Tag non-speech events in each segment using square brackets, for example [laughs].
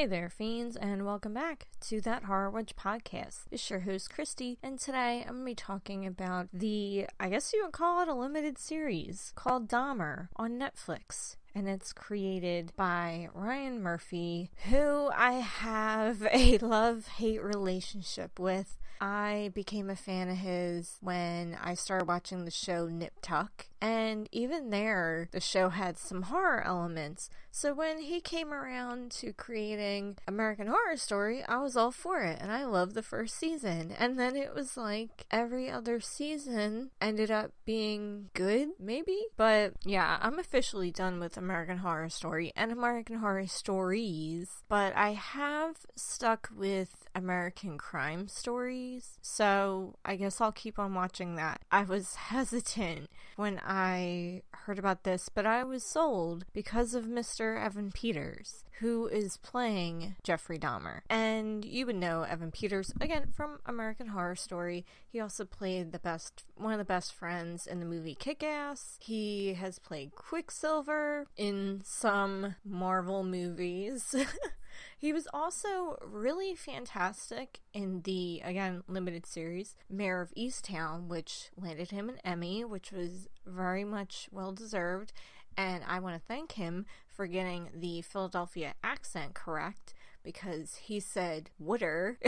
Hey there, fiends, and welcome back to that Horror Witch podcast. It's your host, Christy, and today I'm going to be talking about the, I guess you would call it a limited series called Dahmer on Netflix and it's created by Ryan Murphy, who I have a love hate relationship with. I became a fan of his when I started watching the show Nip Tuck, and even there, the show had some horror elements. So when he came around to creating American Horror Story, I was all for it, and I loved the first season. And then it was like every other season ended up being good, maybe? But yeah, I'm officially done with American Horror Story and American Horror Stories, but I have stuck with American Crime Stories, so I guess I'll keep on watching that. I was [laughs] hesitant when I heard about this, but I was sold because of Mr. Evan Peters, who is playing Jeffrey Dahmer. And you would know Evan Peters, again, from American Horror Story. He also played the best, one of the best friends in the movie Kick Ass. He has played Quicksilver in some Marvel movies. [laughs] He was also really fantastic in the, again, limited series, Mare of Easttown, which landed him an Emmy, which was very much well deserved. And I want to thank him for getting the Philadelphia accent correct because he said water,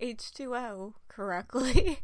H2O, [laughs] correctly.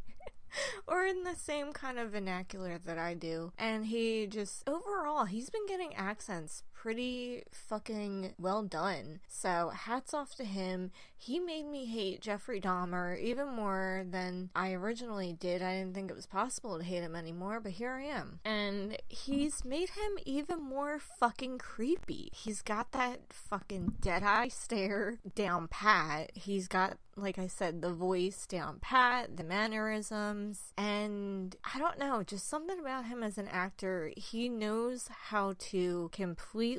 [laughs] or in the same kind of vernacular that I do. And he just, overall, he's been getting accents pretty fucking well done. So hats off to him. He made me hate Jeffrey Dahmer even more than I originally did. I didn't think it was possible to hate him anymore, but here I am. And he's made him even more fucking creepy. He's got that fucking dead eye stare down pat. He's got like I said, the voice down pat, the mannerisms, and I don't know, just something about him as an actor. He knows how to completely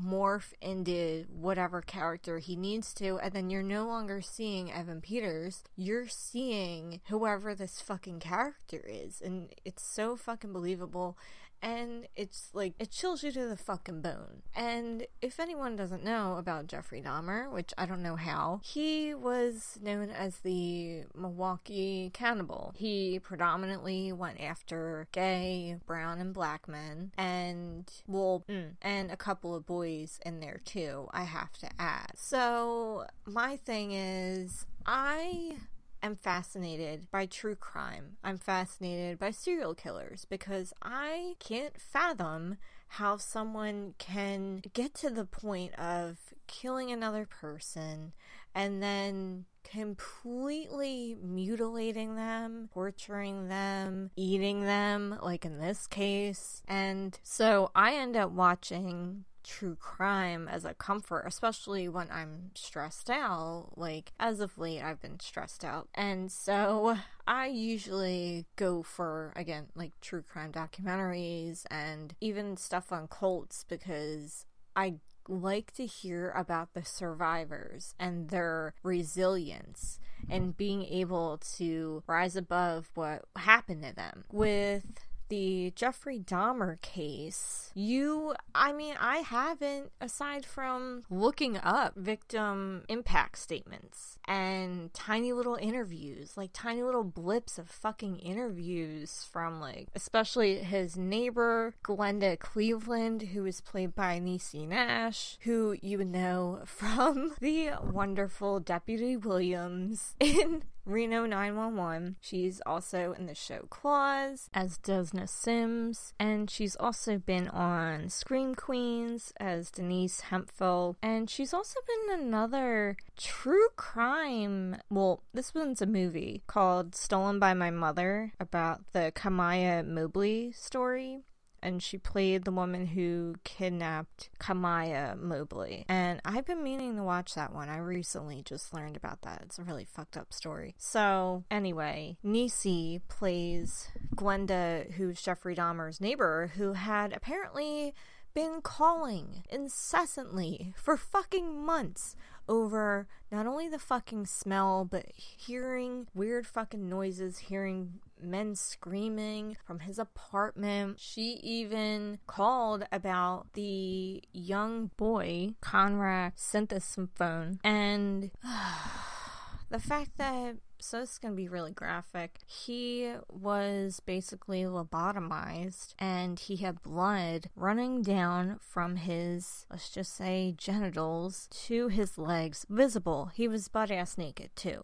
morph into whatever character he needs to, and then you're no longer seeing Evan Peters, you're seeing whoever this fucking character is, and it's so fucking believable and it's like it chills you to the fucking bone. And if anyone doesn't know about Jeffrey Dahmer, which I don't know how, he was known as the Milwaukee cannibal. He predominantly went after gay, brown, and black men, and well, mm, and a couple of boys in there too. I have to add. So my thing is, I am fascinated by true crime. I'm fascinated by serial killers because I can't fathom how someone can get to the point of killing another person and then completely mutilating them, torturing them, eating them, like in this case. And so I end up watching true crime as a comfort, especially when I'm stressed out. Like, as of late, I've been stressed out. And so I usually go for, again, like true crime documentaries and even stuff on cults because I like to hear about the survivors and their resilience and being able to rise above what happened to them. With the Jeffrey Dahmer case, you, I mean, I haven't, aside from looking up victim impact statements and tiny little interviews, like tiny little blips of fucking interviews from, like, especially his neighbor, Glenda Cleveland, who is played by Niecy Nash, who you know [laughs] from the wonderful Deputy Williams in Reno 911. She's also in the show Claws, as Desna Simms, and she's also been on Scream Queens as Denise Hemphill, and she's also been in another true crime. Well, this one's a movie called Stolen by My Mother about the Kamaya Mobley story and she played the woman who kidnapped Kamaya Mobley. And I've been meaning to watch that one. I recently just learned about that. It's a really fucked up story. So, anyway, Niecy plays Glenda, who's Jeffrey Dahmer's neighbor, who had apparently been calling incessantly for fucking months over not only the fucking smell, but hearing weird fucking noises, hearing men screaming from his apartment. She even called about the young boy, Konerak, sent this phone. And [sighs] the fact that so this is going to be really graphic. He was basically lobotomized and he had blood running down from his, let's just say, genitals to his legs, visible. He was butt ass naked too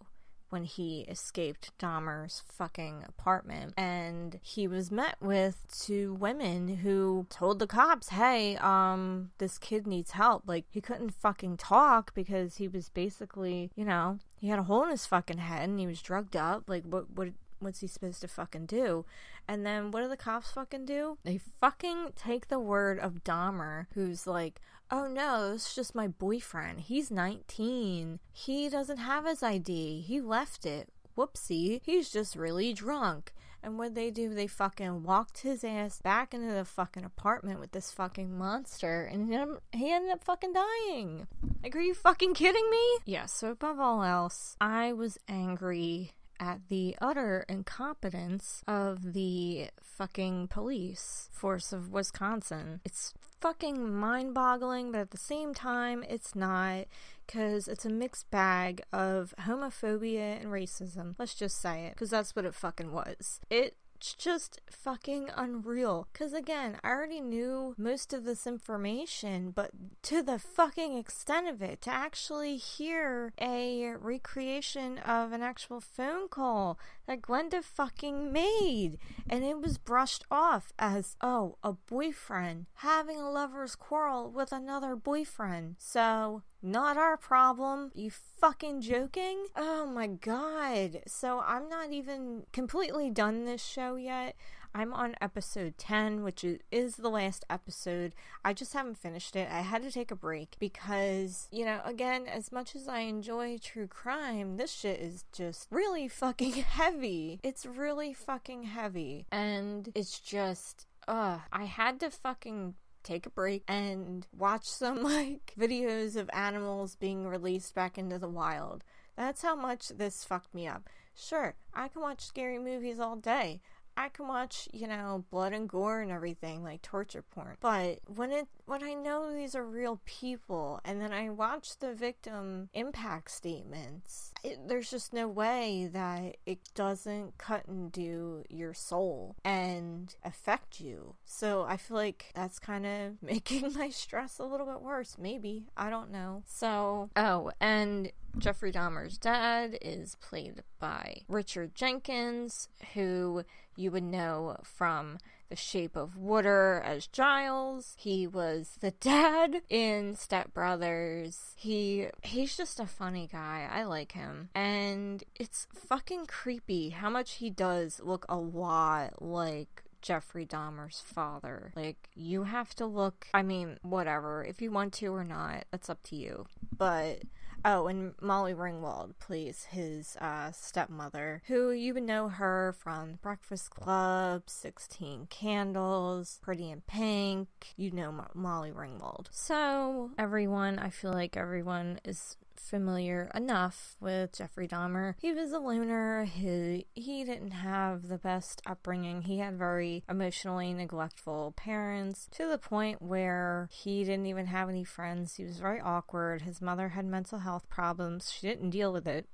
when he escaped Dahmer's fucking apartment. And he was met with two women who told the cops, hey, um, this kid needs help. Like, he couldn't fucking talk because he was basically, you know, he had a hole in his fucking head and he was drugged up. Like, what, what, what's he supposed to fucking do? And then what do the cops fucking do? They fucking take the word of Dahmer, who's like, oh no, it's just my boyfriend. He's 19. He doesn't have his ID. He left it. Whoopsie. He's just really drunk. And what they do, they fucking walked his ass back into the fucking apartment with this fucking monster, and he ended up fucking dying. Like, are you fucking kidding me? Yeah, so above all else, I was angry at the utter incompetence of the fucking police force of Wisconsin. It's fucking mind boggling, but at the same time, it's not because it's a mixed bag of homophobia and racism. Let's just say it because that's what it fucking was. It it's just fucking unreal. Because again, I already knew most of this information, but to the fucking extent of it, to actually hear a recreation of an actual phone call that Glenda fucking made, and it was brushed off as, oh, a boyfriend having a lover's quarrel with another boyfriend. So, not our problem. You fucking joking? Oh my god. So I'm not even completely done this show yet. I'm on episode 10, which is the last episode. I just haven't finished it. I had to take a break because, you know, again, as much as I enjoy true crime, this shit is just really fucking [laughs] heavy. It's really fucking heavy. And it's just, ugh. I had to fucking take a break and watch some [laughs] like videos of animals being released back into the wild. That's how much this fucked me up. Sure, I can watch scary movies all day. I can watch, you know, blood and gore and everything, like torture porn. But when it when I know these are real people and then I watch the victim impact statements, it, there's just no way that it doesn't cut into your soul and affect you. So I feel like that's kind of [laughs] making my stress a little bit worse, maybe. I don't know. So, oh, and Jeffrey Dahmer's dad is played by Richard Jenkins, who you would know from The Shape of Water as Giles. He was the dad in Step Brothers. He he's just a funny guy. I like him. And it's fucking creepy how much he does look a lot like Jeffrey Dahmer's father. Like, you have to look, I mean, whatever. If you want to or not, that's up to you. But Oh, and Molly Ringwald plays his uh, stepmother, who you would know her from Breakfast Club, 16 Candles, Pretty in Pink. You know Mo- Molly Ringwald. So, everyone, I feel like everyone is familiar enough with Jeffrey Dahmer. He was a loner. He he didn't have the best upbringing. He had very emotionally neglectful parents to the point where he didn't even have any friends. He was very awkward. His mother had mental health problems. She didn't deal with it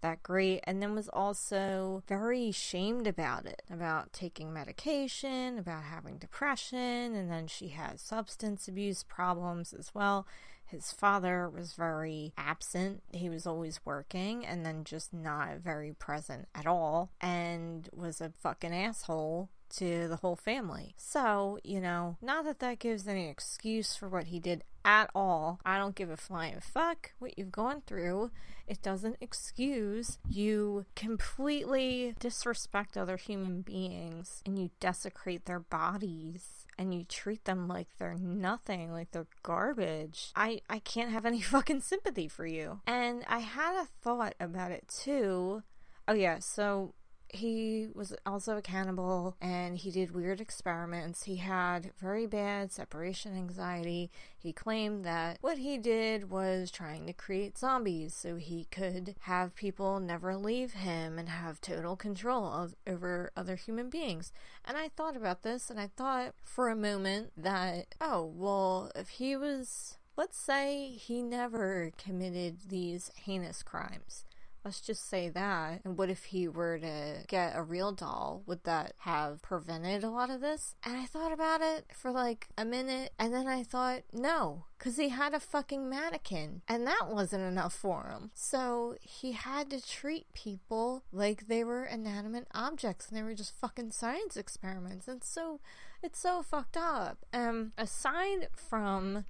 that great and then was also very shamed about it about taking medication about having depression and then she had substance abuse problems as well his father was very absent. He was always working and then just not very present at all and was a fucking asshole to the whole family. So, you know, not that that gives any excuse for what he did at all. I don't give a flying fuck what you've gone through. It doesn't excuse you completely disrespect other human beings and you desecrate their bodies and you treat them like they're nothing, like they're garbage. I I can't have any [laughs] fucking sympathy for you. And I had a thought about it too. Oh yeah, so he was also a cannibal and he did weird experiments. He had very bad separation anxiety. He claimed that what he did was trying to create zombies so he could have people never leave him and have total control of, over other human beings. And I thought about this and I thought for a moment that, oh, well, if he was let's say he never committed these heinous crimes. Let's just say that. And what if he were to get a real doll? Would that have prevented a lot of this? And I thought about it for like a minute and then I thought, no, because he had a fucking mannequin and that wasn't enough for him. So he had to treat people like they were inanimate objects and they were just fucking science experiments. And so it's so fucked up. Um, aside from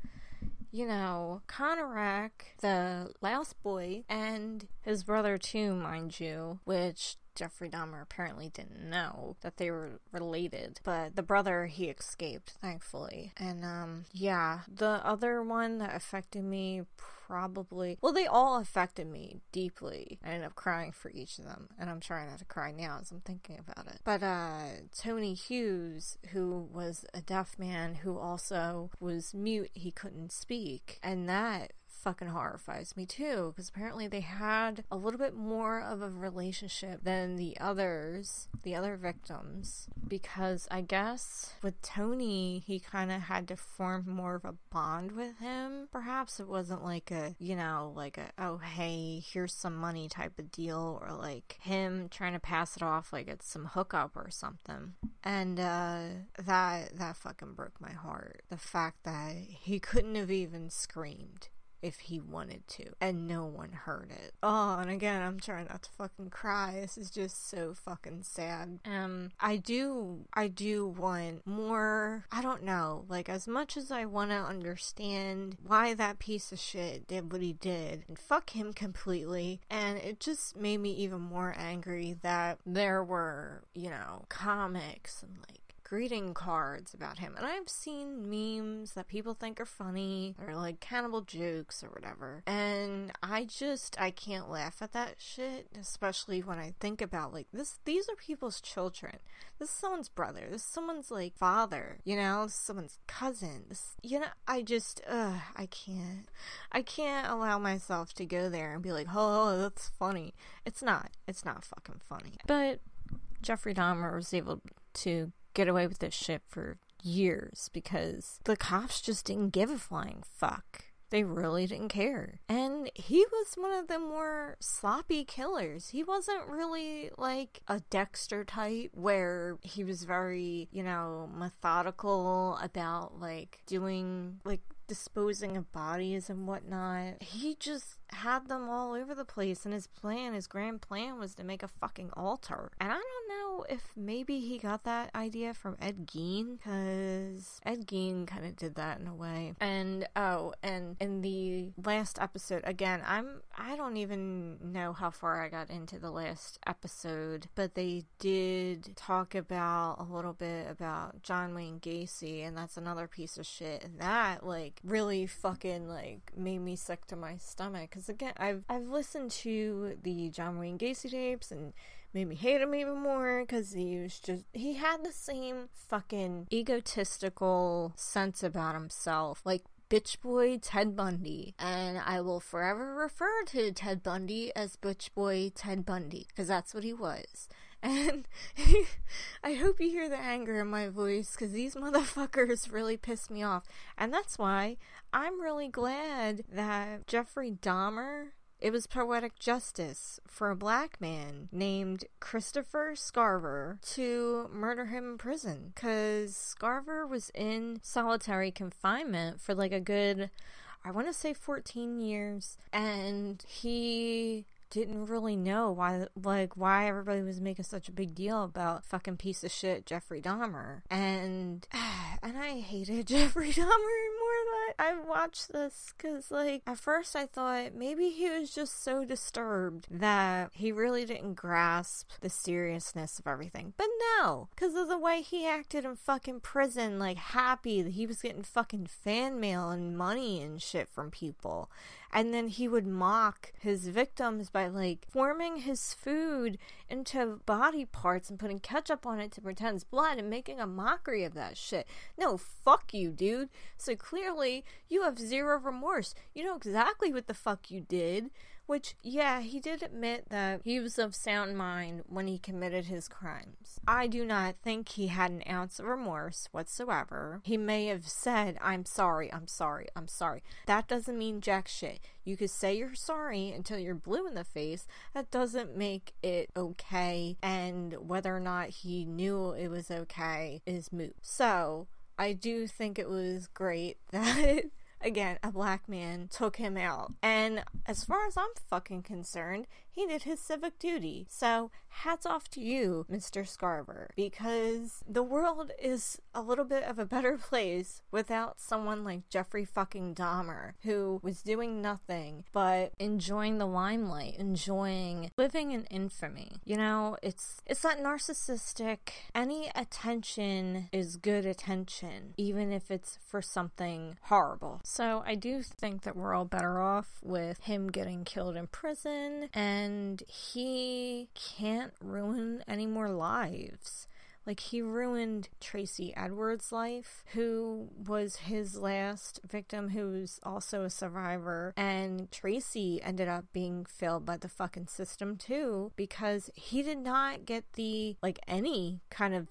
you know, Konerak, the last boy, and his brother too, mind you, which Jeffrey Dahmer apparently didn't know that they were related. But the brother, he escaped, thankfully. And, um, yeah, the other one that affected me probably, well, they all affected me deeply. I ended up crying for each of them. And I'm trying not to cry now as I'm thinking about it. But, uh, Tony Hughes, who was a deaf man who also was mute, he couldn't speak. And that fucking horrifies me too because apparently they had a little bit more of a relationship than the others, the other victims, because I guess with Tony, he kind of had to form more of a bond with him. Perhaps it wasn't like a, you know, like a, oh, hey, here's some money type of deal, or like him trying to pass it off like it's some hookup or something. And uh, that that fucking broke my heart. The fact that he couldn't have even screamed if he wanted to, and no one heard it. Oh, and again, I'm trying not to fucking cry. This is just so fucking sad. Um, I do, I do want more. I don't know, like as much as I want to understand why that piece of shit did what he did, and fuck him completely. And it just made me even more angry that there were, you know, comics and like greeting cards about him. And I've seen memes that people think are funny or like cannibal jokes or whatever. And I just I can't laugh at that shit, especially when I think about like this these are people's children. This is someone's brother. This is someone's like father, you know, someone's cousin. This, you know, I just ugh, I can't. I can't allow myself to go there and be like, "Oh, that's funny." It's not. It's not fucking funny. But Jeffrey Dahmer was able to get away with this shit for years because the cops just didn't give a flying fuck. They really didn't care. And he was one of the more sloppy killers. He wasn't really like a Dexter type where he was very, you know, methodical about like doing like disposing of bodies and whatnot. He just had them all over the place, and his plan, his grand plan, was to make a fucking altar. And I don't know if maybe he got that idea from Ed Gein, because Ed Gein kind of did that in a way. And oh, and in the last episode, again, I'm I don't even know how far I got into the last episode, but they did talk about a little bit about John Wayne Gacy, and that's another piece of shit. And that like really fucking like made me sick to my stomach because again, I've I've listened to the John Wayne Gacy tapes and made me hate him even more because he was just he had the same fucking egotistical sense about himself, like bitch boy Ted Bundy, and I will forever refer to Ted Bundy as bitch boy Ted Bundy because that's what he was. And [laughs] I hope you hear the anger in my voice because these motherfuckers really pissed me off. And that's why I'm really glad that Jeffrey Dahmer it was poetic justice for a black man named Christopher Scarver to murder him in prison because Scarver was in solitary confinement for like a good, I want to say 14 years, and he didn't really know why like why everybody was making such a big deal about fucking piece of shit Jeffrey Dahmer. And [sighs] and I hated [laughs] Jeffrey Dahmer that I watched this because, like, at first I thought maybe he was just so disturbed that he really didn't grasp the seriousness of everything. But no, because of the way he acted in fucking prison, like, happy that he was getting fucking fan mail and money and shit from people and then he would mock his victims by like forming his food into body parts and putting ketchup on it to pretend it's blood and making a mockery of that shit. No, fuck you, dude. So clearly you have zero remorse. You know exactly what the fuck you did. Which, yeah, he did admit that he was of sound mind when he committed his crimes. I do not think he had an ounce of remorse whatsoever. He may have said, I'm sorry, I'm sorry, I'm sorry. That doesn't mean jack shit. You could say you're sorry until you're blue in the face. That doesn't make it okay. And whether or not he knew it was okay is moot. So, I do think it was great [laughs] that again, a black man took him out. And as far as I'm fucking concerned, he did his civic duty. So, hats off to you, Mr. Scarver, because the world is a little bit of a better [laughs] place without someone like Jeffrey fucking Dahmer, who was doing nothing but enjoying the limelight, enjoying living in infamy. You know, it's it's that narcissistic any attention is good attention, even if it's for something horrible. So I do think that we're all better off with him getting killed in prison and and he can't ruin any more lives. Like, he ruined Tracy Edwards' life, who was his last victim, who's also a survivor. And Tracy ended up being failed by the fucking system, too, because he did not get the, like, any kind of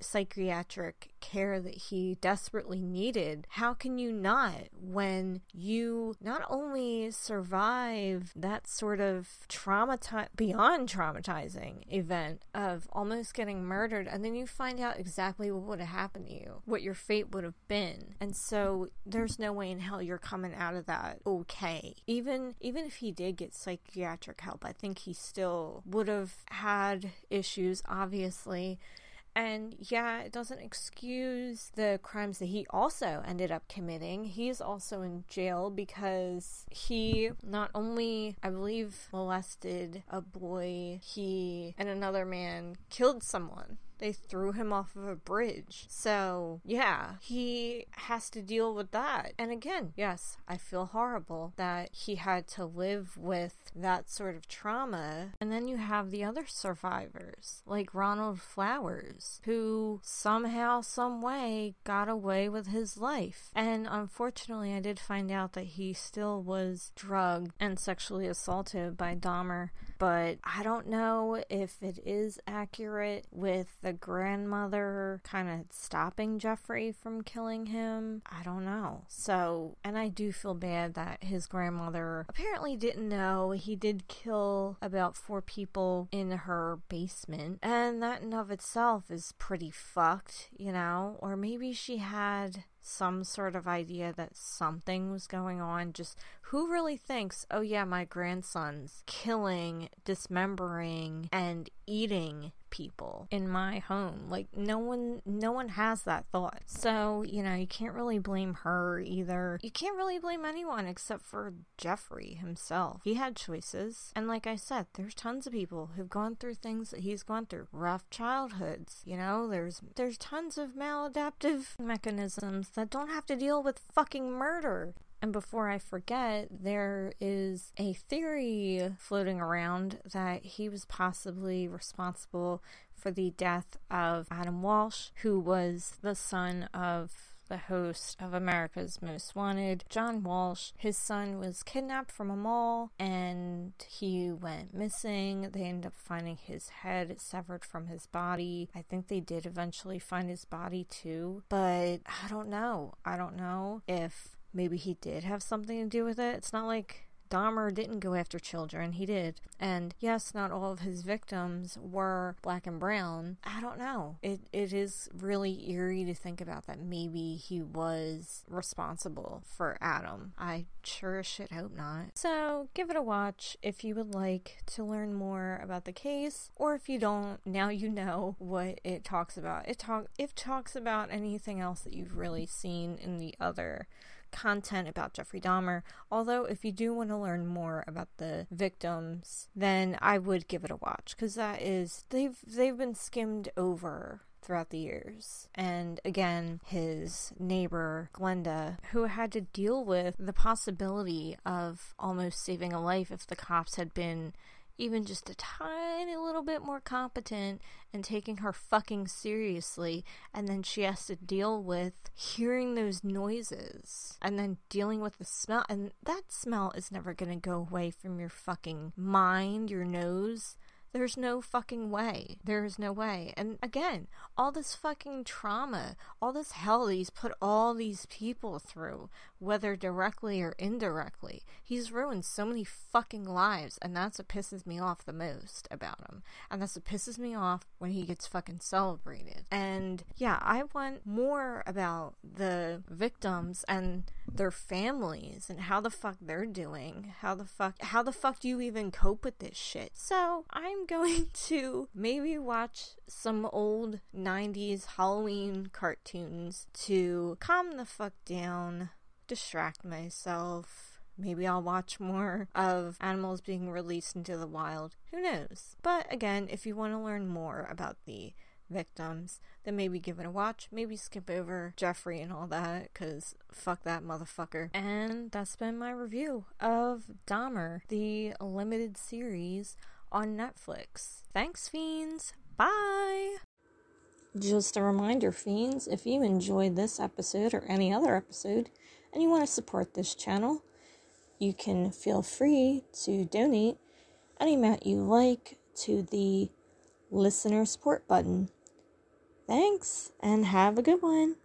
psychiatric care that he desperately needed. How can you not when you not only survive that sort of traumatize beyond traumatizing event of almost getting murdered and then you find out exactly what would have happened to you, what your fate would have been. And so there's no way in hell you're coming out of that okay. Even even if he did get psychiatric help, I think he still would have had issues obviously and yeah, it doesn't excuse the crimes that he also ended up committing. He's also in jail because he not only, I believe, molested a boy, he and another man killed someone they threw him off of a bridge. So, yeah, he has to deal with that. And again, yes, I feel horrible that he had to live with that sort of trauma. And then you have the other survivors, like Ronald Flowers, who somehow, some way got away with his life. And unfortunately, I did find out that he still was drugged and sexually assaulted by Dahmer but I don't know if it is accurate with the grandmother kind of stopping Jeffrey from killing him. I don't know. So, and I do feel bad that his grandmother apparently didn't know he did kill about four people in her basement, and that in of itself is pretty fucked, you know? Or maybe she had some sort of idea that something was going on. Just who really thinks, oh yeah, my grandson's killing, dismembering, and eating people in my home. Like no one no one has that thought. So, you know, you can't really blame her either. You can't really blame anyone except for Jeffrey himself. He had choices. And like I said, there's tons of people who've gone through things that he's gone through. Rough childhoods, you know, there's there's tons of maladaptive mechanisms that don't have to deal with fucking murder. And before I forget, there is a theory floating around that he was possibly responsible for the death of Adam Walsh, who was the son of the host of America's Most Wanted, John Walsh. His son was kidnapped from a mall and he went missing. They ended up finding his head severed from his body. I think they did eventually find his body too, but I don't know. I don't know if maybe he did have something to do with it. It's not like Dahmer didn't go after children, he did. And yes, not all of his victims were black and brown. I don't know. It it is really eerie to think about that maybe he was responsible for Adam. I sure as shit hope not. So give it a watch if you would like to learn more about the case, or if you don't, now you know what it talks about. It talk it talks about anything else that you've really seen in the other content about Jeffrey Dahmer. Although, if you do want to learn more about the victims, then I would give it a watch because that is they've they've been skimmed over throughout the years. And again, his neighbor, Glenda, who had to deal with the possibility of almost saving a life if the cops had been even just a tiny little bit more competent and taking her fucking seriously. And then she has to deal with hearing those noises and then dealing with the smell. And that smell is never going to go away from your fucking mind, your nose. There's no fucking way. There is no way. And again, all this fucking trauma, all this hell he's put all these people through, whether directly or indirectly, he's ruined so many fucking lives. And that's what pisses me off the most about him. And that's what pisses me off when he gets fucking celebrated. And yeah, I want more about the victims and their families and how the fuck they're doing. How the fuck, how the fuck do you even cope with this shit? So I'm Going to maybe watch some old 90s Halloween cartoons to calm the fuck down, distract myself. Maybe I'll watch more of animals being released into the wild. Who knows? But again, if you want to learn more about the victims, then maybe give it a watch. Maybe skip over Jeffrey and all that, because fuck that motherfucker. And that's been my review of Dahmer, the limited series on Netflix. Thanks, Fiends. Bye. Just a reminder, Fiends, if you enjoyed this episode or any other episode and you want to support this channel, you can feel free to donate any amount you like to the listener support button. Thanks and have a good one.